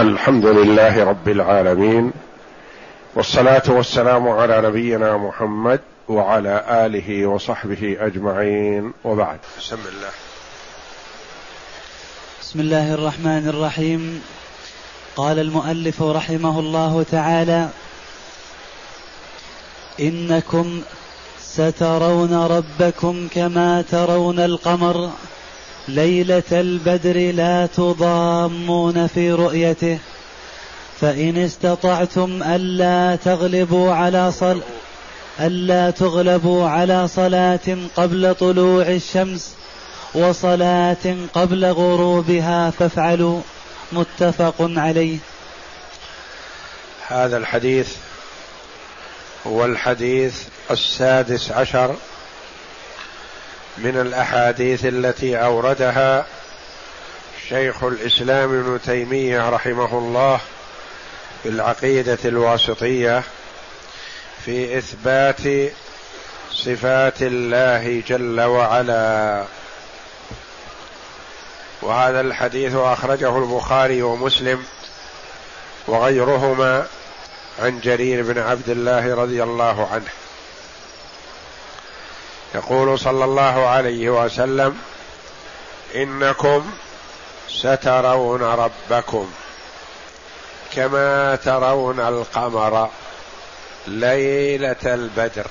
الحمد لله رب العالمين والصلاة والسلام على نبينا محمد وعلى آله وصحبه أجمعين وبعد. بسم الله. بسم الله الرحمن الرحيم. قال المؤلف رحمه الله تعالى إنكم سترون ربكم كما ترون القمر. ليلة البدر لا تضامون في رؤيته فإن استطعتم ألا تغلبوا على صل ألا تغلبوا على صلاة قبل طلوع الشمس وصلاة قبل غروبها فافعلوا متفق عليه. هذا الحديث هو الحديث السادس عشر من الأحاديث التي أوردها شيخ الإسلام ابن تيمية رحمه الله في العقيدة الواسطية في إثبات صفات الله جل وعلا. وهذا الحديث أخرجه البخاري ومسلم وغيرهما عن جرير بن عبد الله رضي الله عنه. يقول صلى الله عليه وسلم إنكم سترون ربكم كما ترون القمر ليلة البدر.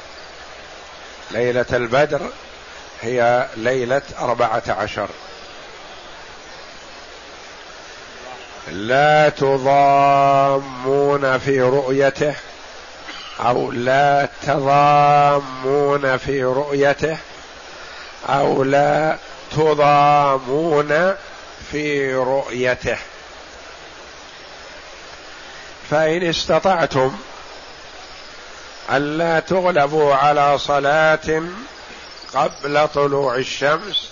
ليلة البدر هي ليلة أربعة عشر. لا تضامون في رؤيته. أو لا تضامون في رؤيته أو لا تضامون في رؤيته. فإن استطعتم الا تغلبوا على صلاة قبل طلوع الشمس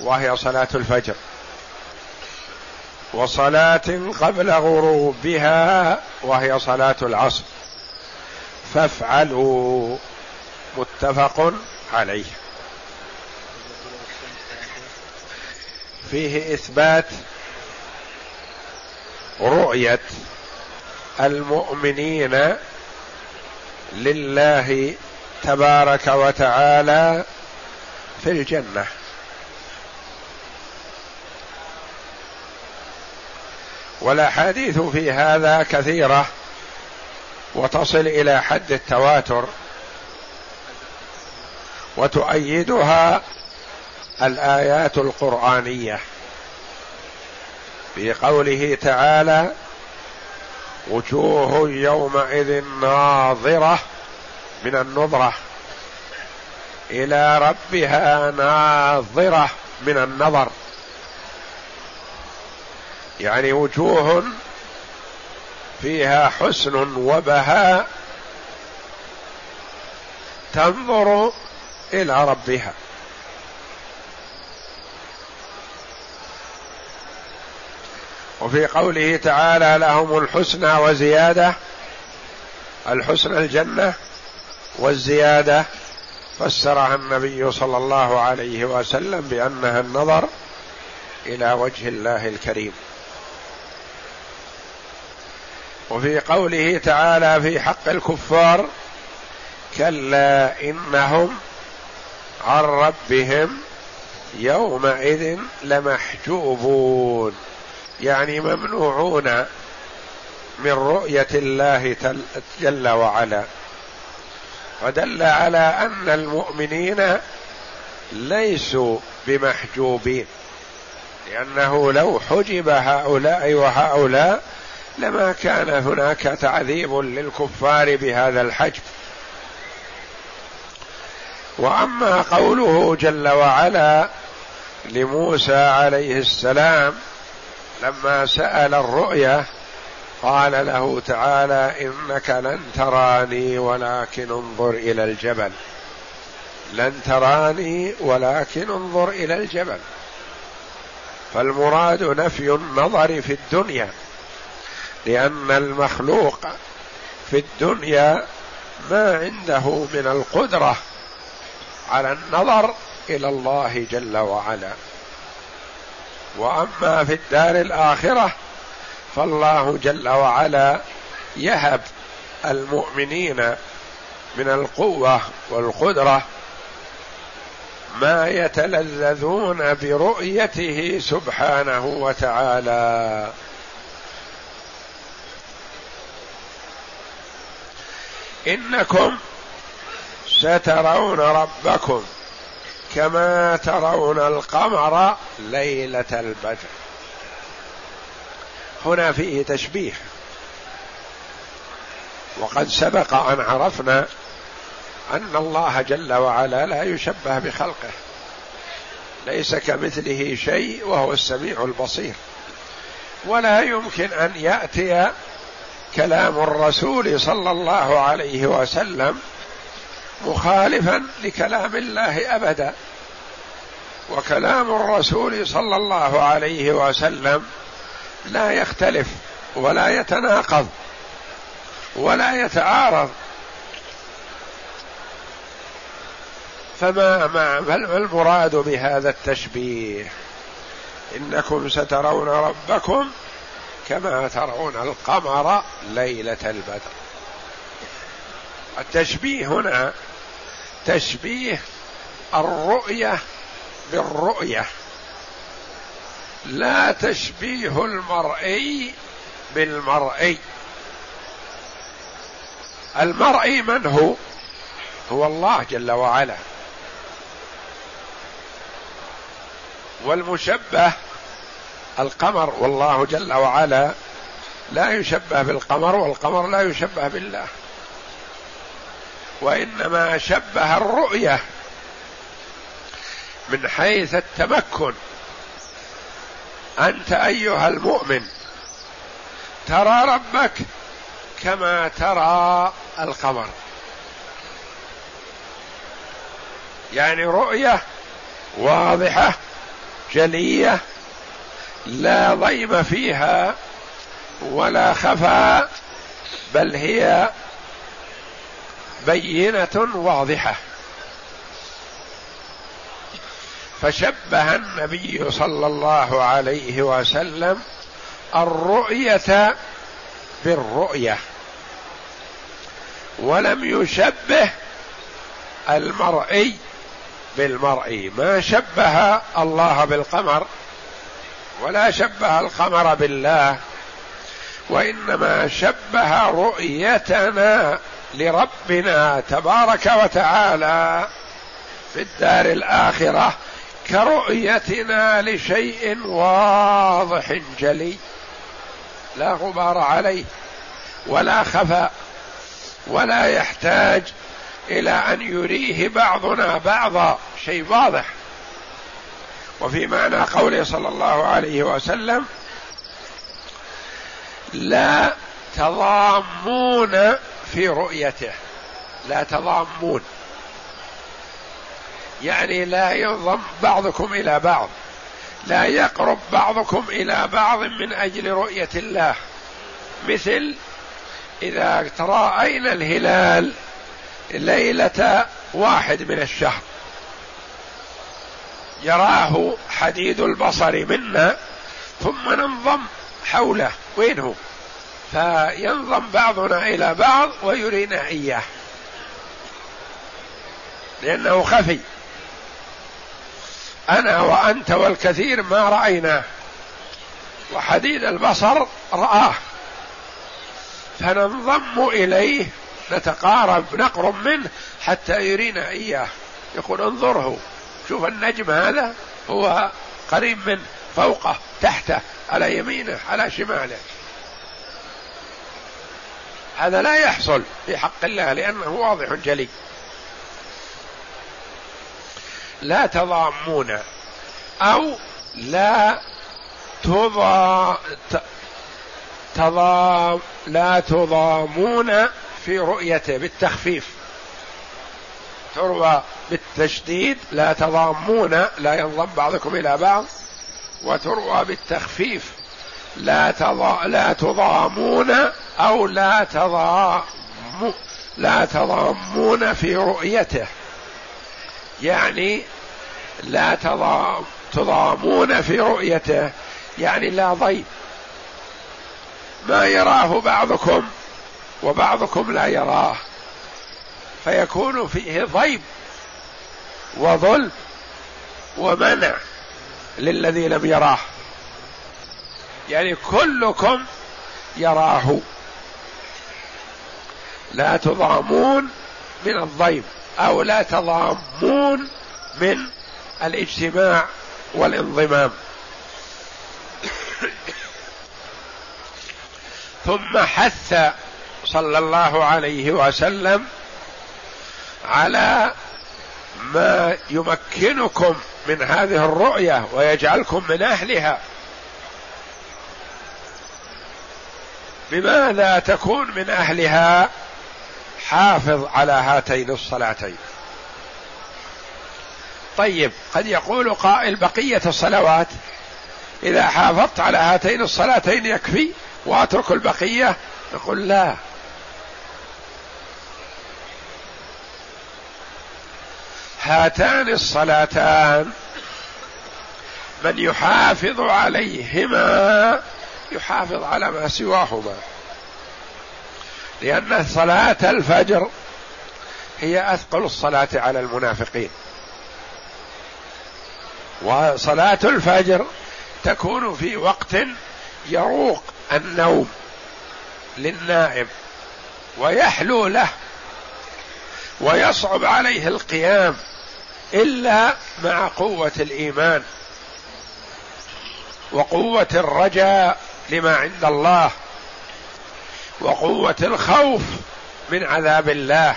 وهي صلاة الفجر. وصلاة قبل غروبها وهي صلاة العصر. فافعلوا متفق عليه. فيه إثبات رؤية المؤمنين لله تبارك وتعالى في الجنة. والأحاديث في هذا كثيرة. وتصل إلى حد التواتر وتؤيدها الآيات القرآنية في قوله تعالى وجوه يومئذ ناظرة من النظرة إلى ربها ناظرة من النظر. يعني وجوه فيها حسن وبهاء تنظر إلى ربها. وفي قوله تعالى لهم الحسنى وزيادة الحسنى الجنة والزيادة فسرها النبي صلى الله عليه وسلم بأنها النظر إلى وجه الله الكريم. وفي قوله تعالى في حق الكفار كلا إنهم عن ربهم يومئذ لمحجوبون. يعني ممنوعون من رؤية الله جل وعلا. ودل على أن المؤمنين ليسوا بمحجوبين. لأنه لو حجب هؤلاء وهؤلاء لما كان هناك تعذيب للكفار بهذا الحجب وأما قوله جل وعلا لموسى عليه السلام لما سأل الرؤيا قال له تعالى إنك لن تراني ولكن انظر إلى الجبل. لن تراني ولكن انظر إلى الجبل. فالمراد نفي النظر في الدنيا. لأن المخلوق في الدنيا ما عنده من القدرة على النظر إلى الله جل وعلا. وأما في الدار الآخرة فالله جل وعلا يهب المؤمنين من القوة والقدرة ما يتلذذون برؤيته سبحانه وتعالى. إنكم سترون ربكم كما ترون القمر ليلة البدر. هنا فيه تشبيه. وقد سبق أن عرفنا أن الله جل وعلا لا يشبه بخلقه. ليس كمثله شيء وهو السميع البصير. ولا يمكن أن يأتي كلام الرسول صلى الله عليه وسلم مخالفا لكلام الله ابدا. وكلام الرسول صلى الله عليه وسلم لا يختلف ولا يتناقض ولا يتعارض. فما ما, المراد بهذا التشبيه؟ إنكم سترون ربكم كما ترون القمر ليلة البدر. التشبيه هنا تشبيه الرؤية بالرؤية. لا تشبيه المرئي بالمرئي. المرئي من هو؟ هو الله جل وعلا. والمشبه القمر والله جل وعلا لا يشبه بالقمر والقمر لا يشبه بالله. وإنما شبه الرؤية من حيث التمكن. أنت أيها المؤمن ترى ربك كما ترى القمر. يعني رؤية واضحة جلية لا ضيم فيها ولا خفاء بل هي بينة واضحة. فشبه النبي صلى الله عليه وسلم الرؤية بالرؤية ولم يشبه المرئي بالمرئي. ما شبه الله بالقمر ولا شبه القمر بالله وإنما شبه رؤيتنا لربنا تبارك وتعالى في الدار الآخرة كرؤيتنا لشيء واضح جلي لا غبار عليه ولا خفاء ولا يحتاج إلى أن يريه بعضنا بعضا شيء واضح. وفي معنى قوله صلى الله عليه وسلم لا تضامون في رؤيته. لا تضامون. يعني لا ينضم بعضكم إلى بعض. لا يقرب بعضكم إلى بعض من أجل رؤية الله. مثل إذا تراءينا الهلال ليلة واحد من الشهر. يراه حديد البصر منا ثم ننضم حوله. وين هو؟ فينضم بعضنا إلى بعض ويرينا إياه. لأنه خفي. أنا وأنت والكثير ما رايناه وحديد البصر رآه. فننضم إليه نتقارب نقرب منه حتى يرينا إياه. يقول انظره. شوف النجم هذا هو قريب من فوقه تحته على يمينه على شماله. هذا لا يحصل في حق الله لأنه واضح جلي. لا تضامون أو لا تضا تضام لا تضامون في رؤيته بالتخفيف. تروى بالتشديد لا تضامون لا ينضم بعضكم إلى بعض وتروى بالتخفيف. لا تضا لا تضامون أو لا تضام لا تضامون في رؤيته. يعني لا تضام تضامون في رؤيته. يعني لا ضيم ما يراه بعضكم وبعضكم لا يراه. فيكون فيه ضيب. وظلم ومنع للذي لم يراه. يعني كلكم يراه. لا تضامون من الضيب أو لا تضامون من الاجتماع والانضمام. ثم حث صلى الله عليه وسلم على ما يمكنكم من هذه الرؤية ويجعلكم من أهلها. بماذا تكون من أهلها؟ حافظ على هاتين الصلاتين. طيب قد يقول قائل بقية الصلوات إذا حافظت على هاتين الصلاتين يكفي وأترك البقية؟ نقول لا. هاتان الصلاتان. من يحافظ عليهما يحافظ على ما سواهما. لأن صلاة الفجر هي أثقل الصلاة على المنافقين. وصلاة الفجر تكون في وقت يروق النوم للنائم ويحلو له ويصعب عليه القيام إلا مع قوة الإيمان وقوة الرجاء لما عند الله وقوة الخوف من عذاب الله.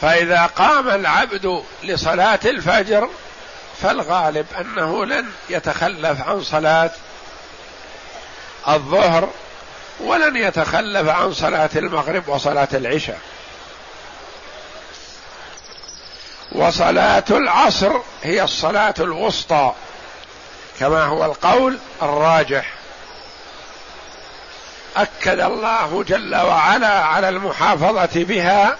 فإذا قام العبد لصلاة الفجر فالغالب أنه لن يتخلف عن صلاة الظهر ولن يتخلف عن صلاة المغرب وصلاة العشاء. وصلاة العصر هي الصلاة الوسطى كما هو القول الراجح. أكد الله جل وعلا على المحافظة بها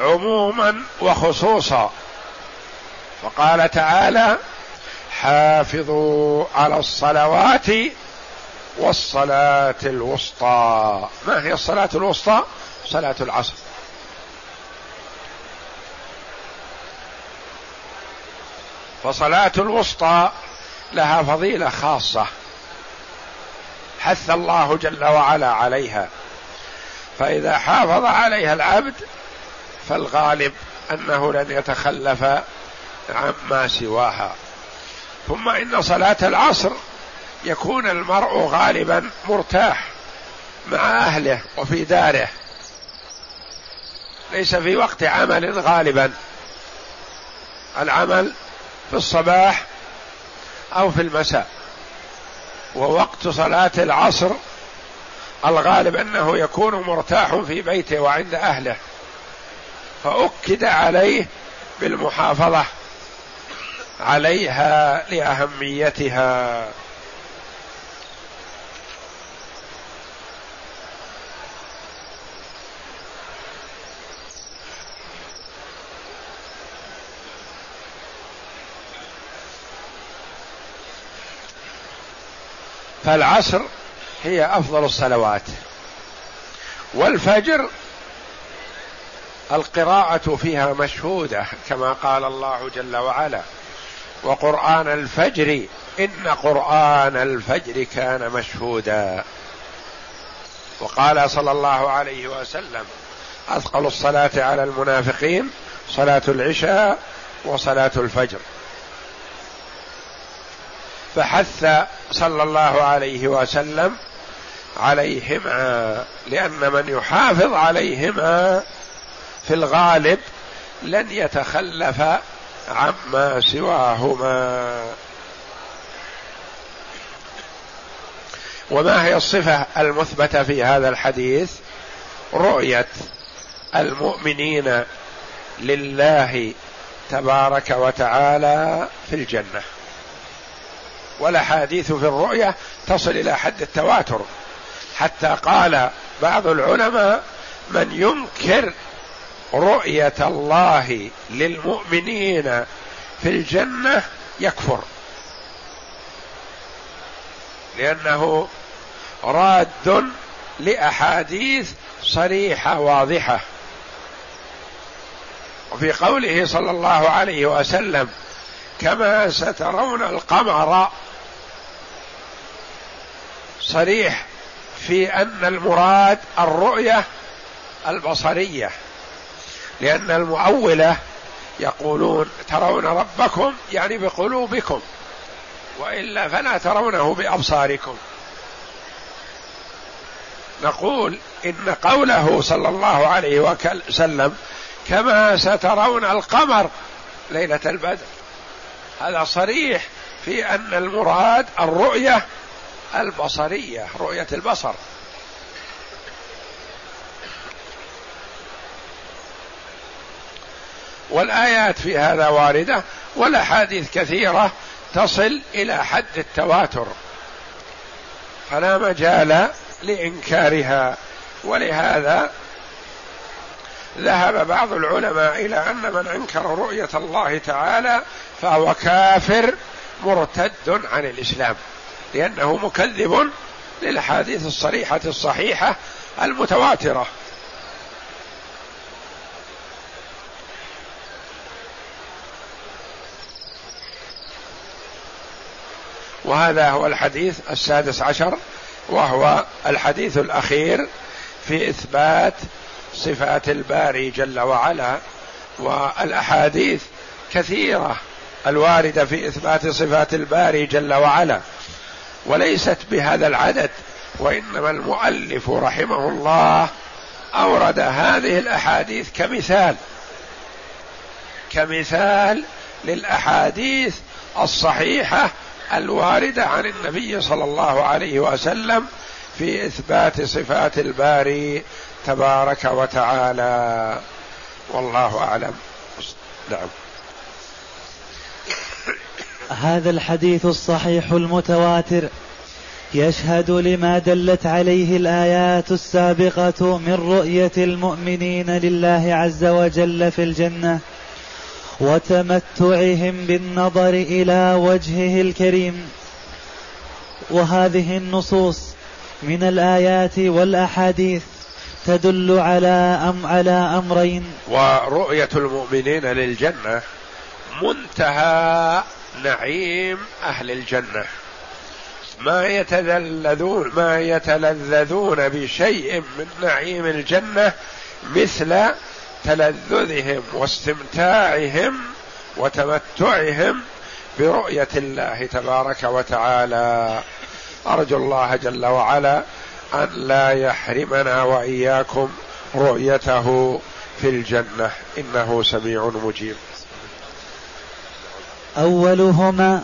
عموما وخصوصا. فقال تعالى حافظوا على الصلوات والصلاة الوسطى. ما هي الصلاة الوسطى؟ صلاة العصر. فصلاة الوسطى لها فضيلة خاصة حث الله جل وعلا عليها. فإذا حافظ عليها العبد فالغالب أنه لن يتخلف عما سواها. ثم إن صلاة العصر يكون المرء غالبا مرتاح مع أهله وفي داره. ليس في وقت عمل غالبا. العمل في الصباح أو في المساء. ووقت صلاة العصر الغالب أنه يكون مرتاح في بيته وعند أهله. فأكد عليه بالمحافظة عليها لأهميتها. فالعصر هي أفضل الصلوات. والفجر القراءة فيها مشهودة كما قال الله جل وعلا وقرآن الفجر إن قرآن الفجر كان مشهودا. وقال صلى الله عليه وسلم أثقل الصلاة على المنافقين صلاة العشاء وصلاة الفجر. فحث صلى الله عليه وسلم عليهما لأن من يحافظ عليهما في الغالب لن يتخلف عما سواهما. وما هي الصفة المثبتة في هذا الحديث؟ رؤية المؤمنين لله تبارك وتعالى في الجنة. والأحاديث في الرؤية تصل إلى حد التواتر. حتى قال بعض العلماء من ينكر رؤية الله للمؤمنين في الجنة يكفر. لأنه راد لأحاديث صريحة واضحة. وفي قوله صلى الله عليه وسلم كما سترون القمر صريح في أن المراد الرؤية البصرية لأن المؤولة يقولون ترون ربكم يعني بقلوبكم وإلا فلا ترونه بأبصاركم. نقول إن قوله صلى الله عليه وسلم كما سترون القمر ليلة البدر هذا صريح في أن المراد الرؤية البصرية رؤية البصر. والآيات في هذا واردة والأحاديث كثيرة تصل إلى حد التواتر. فلا مجال لإنكارها. ولهذا ذهب بعض العلماء إلى أن من أنكر رؤية الله تعالى فهو كافر مرتد عن الإسلام. لأنه مكذب للأحاديث الصريحة الصحيحة المتواترة. وهذا هو الحديث السادس عشر وهو الحديث الأخير في إثبات صفات الباري جل وعلا والأحاديث كثيرة الواردة في إثبات صفات الباري جل وعلا. وليست بهذا العدد وإنما المؤلف رحمه الله أورد هذه الأحاديث كمثال كمثال للأحاديث الصحيحة الواردة عن النبي صلى الله عليه وسلم في إثبات صفات الباري تبارك وتعالى. والله أعلم. نعم. هذا الحديث الصحيح المتواتر. يشهد لما دلت عليه الآيات السابقة من رؤية المؤمنين لله عز وجل في الجنة وتمتعهم بالنظر إلى وجهه الكريم. وهذه النصوص من الآيات والأحاديث تدل على أم على أمرين. ورؤية المؤمنين للجنة منتهى نعيم أهل الجنة. ما يتلذذون ما يتلذذون بشيء من نعيم الجنة مثل تلذذهم واستمتاعهم وتمتعهم برؤية الله تبارك وتعالى. أرجو الله جل وعلا أن لا يحرمنا وإياكم رؤيته في الجنة. إنه سميع مجيب. أولهما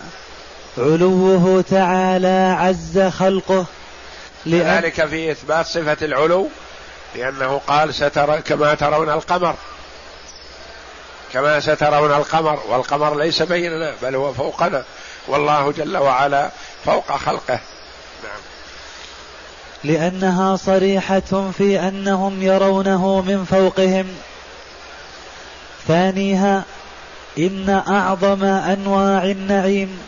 علوه تعالى عز خلقه لذلك في إثبات صفة العلو لأنه قال سترى كما ترون القمر. كما سترون القمر والقمر ليس بيننا بل هو فوقنا. والله جل وعلا فوق خلقه. نعم. لأنها صريحة في أنهم يرونه من فوقهم. ثانيها إن أعظم أنواع النعيم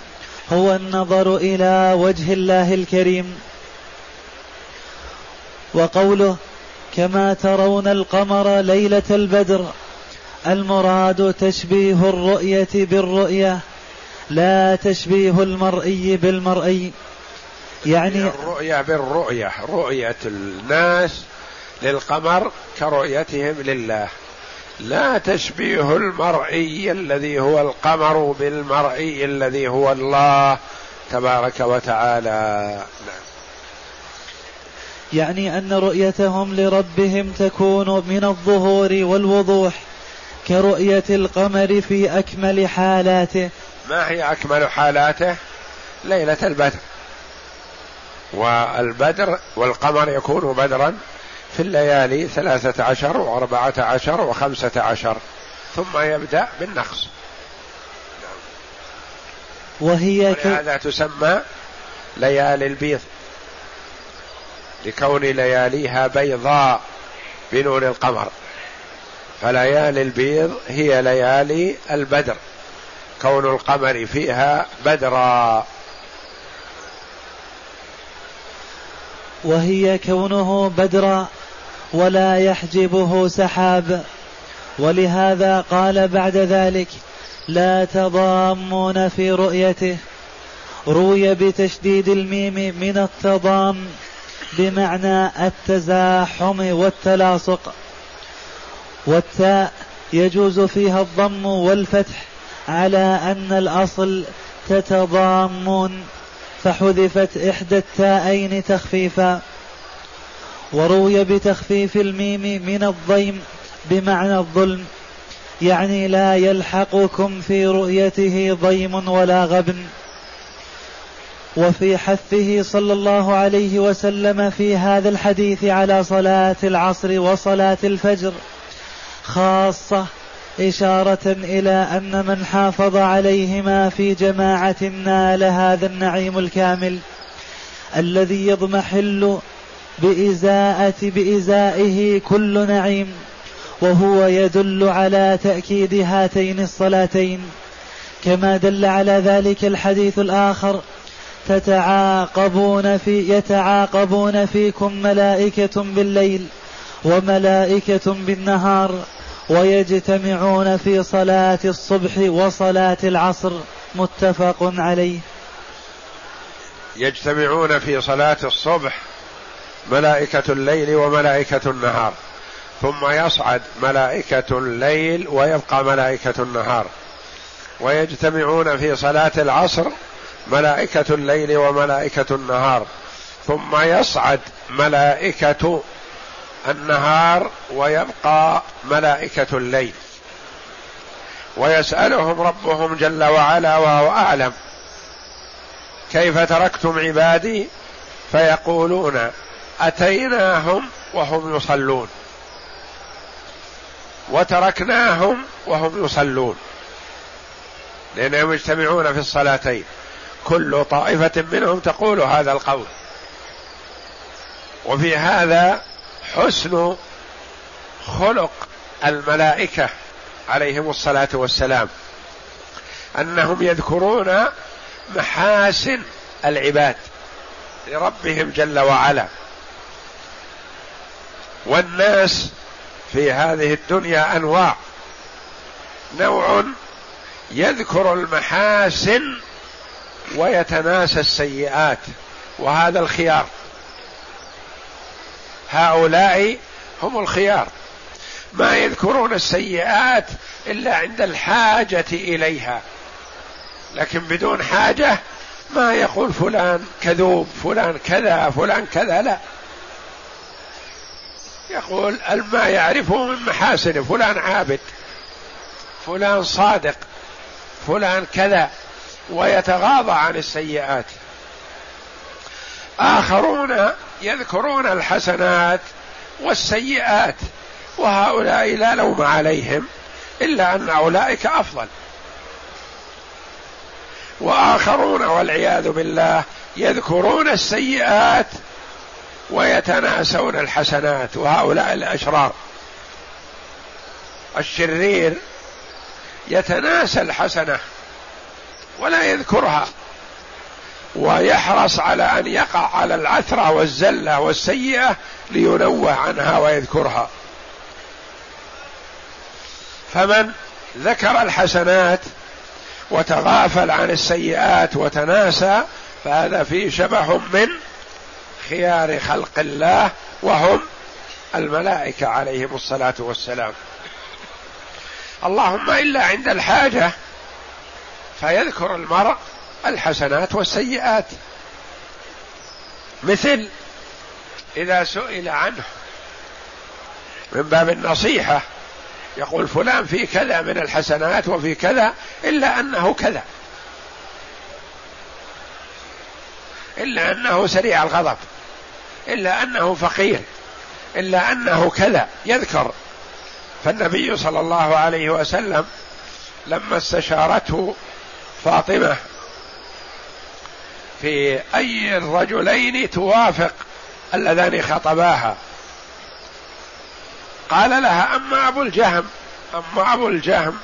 هو النظر إلى وجه الله الكريم. وقوله كما ترون القمر ليلة البدر المراد تشبيه الرؤية بالرؤية لا تشبيه المرئي بالمرئي. يعني الرؤية بالرؤية رؤية الناس للقمر كرؤيتهم لله. لا تشبيه المرئي الذي هو القمر بالمرئي الذي هو الله تبارك وتعالى. نعم. يعني أن رؤيتهم لربهم تكون من الظهور والوضوح كرؤية القمر في أكمل حالاته. ما هي أكمل حالاته؟ ليلة البدر. والبدر والقمر يكون بدرا. في الليالي ثلاثة عشر وأربعة عشر وخمسة عشر. ثم يبدأ بالنقص. وهي ولهذا تسمى ليالي البيض. لكون لياليها بيضاء بنور القمر. فليالي البيض هي ليالي البدر. كون القمر فيها بدرا. وهي كونه بدرا. ولا يحجبه سحاب. ولهذا قال بعد ذلك لا تضامون في رؤيته. روي بتشديد الميم من التضام بمعنى التزاحم والتلاصق. والتاء يجوز فيها الضم والفتح على أن الأصل تتضامون فحذفت إحدى التاءين تخفيفا. وروي بتخفيف الميم من الضيم بمعنى الظلم. يعني لا يلحقكم في رؤيته ضيم ولا غبن. وفي حثه صلى الله عليه وسلم في هذا الحديث على صلاة العصر وصلاة الفجر خاصة إشارة إلى أن من حافظ عليهما في جماعة نال هذا النعيم الكامل الذي يضمحل بإزاءة بإزائه كل نعيم وهو يدل على تأكيد هاتين الصلاتين. كما دل على ذلك الحديث الآخر تتعاقبون في يتعاقبون فيكم ملائكة بالليل وملائكة بالنهار ويجتمعون في صلاة الصبح وصلاة العصر. متفق عليه. يجتمعون في صلاة الصبح ملائكة الليل وملائكة النهار. ثم يصعد ملائكة الليل ويبقى ملائكة النهار. ويجتمعون في صلاة العصر ملائكة الليل وملائكة النهار. ثم يصعد ملائكة النهار ويبقى ملائكة الليل. ويسألهم ربهم جل وعلا وهو أعلم. كيف تركتم عبادي؟ فيقولون أتيناهم وهم يصلون. وتركناهم وهم يصلون. لأنهم يجتمعون في الصلاتين. كل طائفة منهم تقول هذا القول. وفي هذا حسن خلق الملائكة عليهم الصلاة والسلام. أنهم يذكرون محاسن العباد لربهم جل وعلا. والناس في هذه الدنيا أنواع. نوع يذكر المحاسن ويتناسى السيئات وهذا الخيار. هؤلاء هم الخيار. ما يذكرون السيئات إلا عند الحاجة إليها. لكن بدون حاجة ما يقول فلان كذوب فلان كذا فلان كذا لا. يقول ما يعرفه من محاسن فلان عابد فلان صادق فلان كذا ويتغاضى عن السيئات. آخرون يذكرون الحسنات والسيئات وهؤلاء لا لوم عليهم إلا أن أولئك أفضل. وآخرون والعياذ بالله يذكرون السيئات ويتناسون الحسنات وهؤلاء الأشرار. الشرير يتناسى الحسنة ولا يذكرها ويحرص على أن يقع على العثرة والزلة والسيئة لينوه عنها ويذكرها. فمن ذكر الحسنات وتغافل عن السيئات وتناسى فهذا فيه شبه من خيار خلق الله وهم الملائكة عليهم الصلاة والسلام. اللهم إلا عند الحاجة فيذكر المرء الحسنات والسيئات. مثل إذا سئل عنه من باب النصيحة يقول فلان في كذا من الحسنات وفي كذا إلا أنه كذا. إلا أنه سريع الغضب. إلا أنه فقير إلا أنه كذا يذكر. فالنبي صلى الله عليه وسلم لما استشارته فاطمة في أي الرجلين توافق اللذان خطباها. قال لها أما أبو الجهم أما أبو الجهم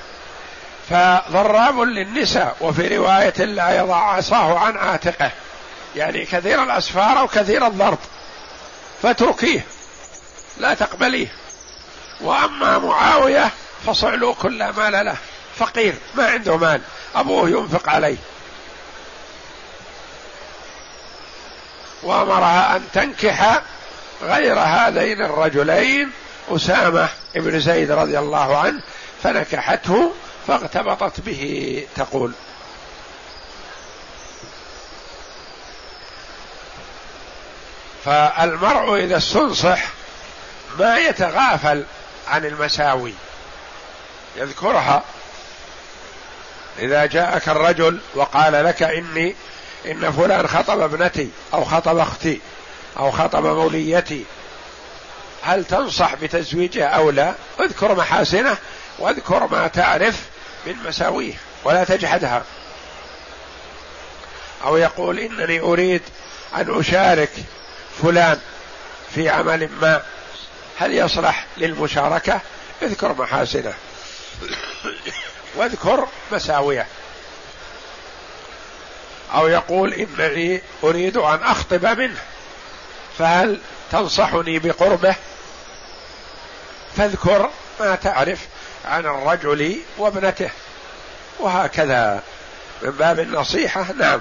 فضراب للنساء وفي رواية لا يضع عصاه عن عاتقه. يعني كثير الأسفار أو كثير الضرب. فاتركيه لا تقبليه. وأما معاوية فصعلوا كل مال له. فقير ما عنده مال. أبوه ينفق عليه. وامرها أن تنكح غير هذين الرجلين أسامة بن زيد رضي الله عنه فنكحته فاغتبطت به تقول. فالمرء إذا استنصح ما يتغافل عن المساوي. يذكرها. إذا جاءك الرجل وقال لك اني إن فلان خطب ابنتي أو خطب أختي أو خطب موليتي. هل تنصح بتزويجه أو لا؟ اذكر محاسنه واذكر ما تعرف من مساويه ولا تجحدها. أو يقول إنني أريد أن أشارك فلان في عمل ما هل يصلح للمشاركة؟ اذكر محاسنه. واذكر مساويه. أو يقول إنني أريد أن أخطب منه فهل تنصحني بقربه؟ فاذكر ما تعرف عن الرجل وابنته. وهكذا. من باب النصيحة نعم.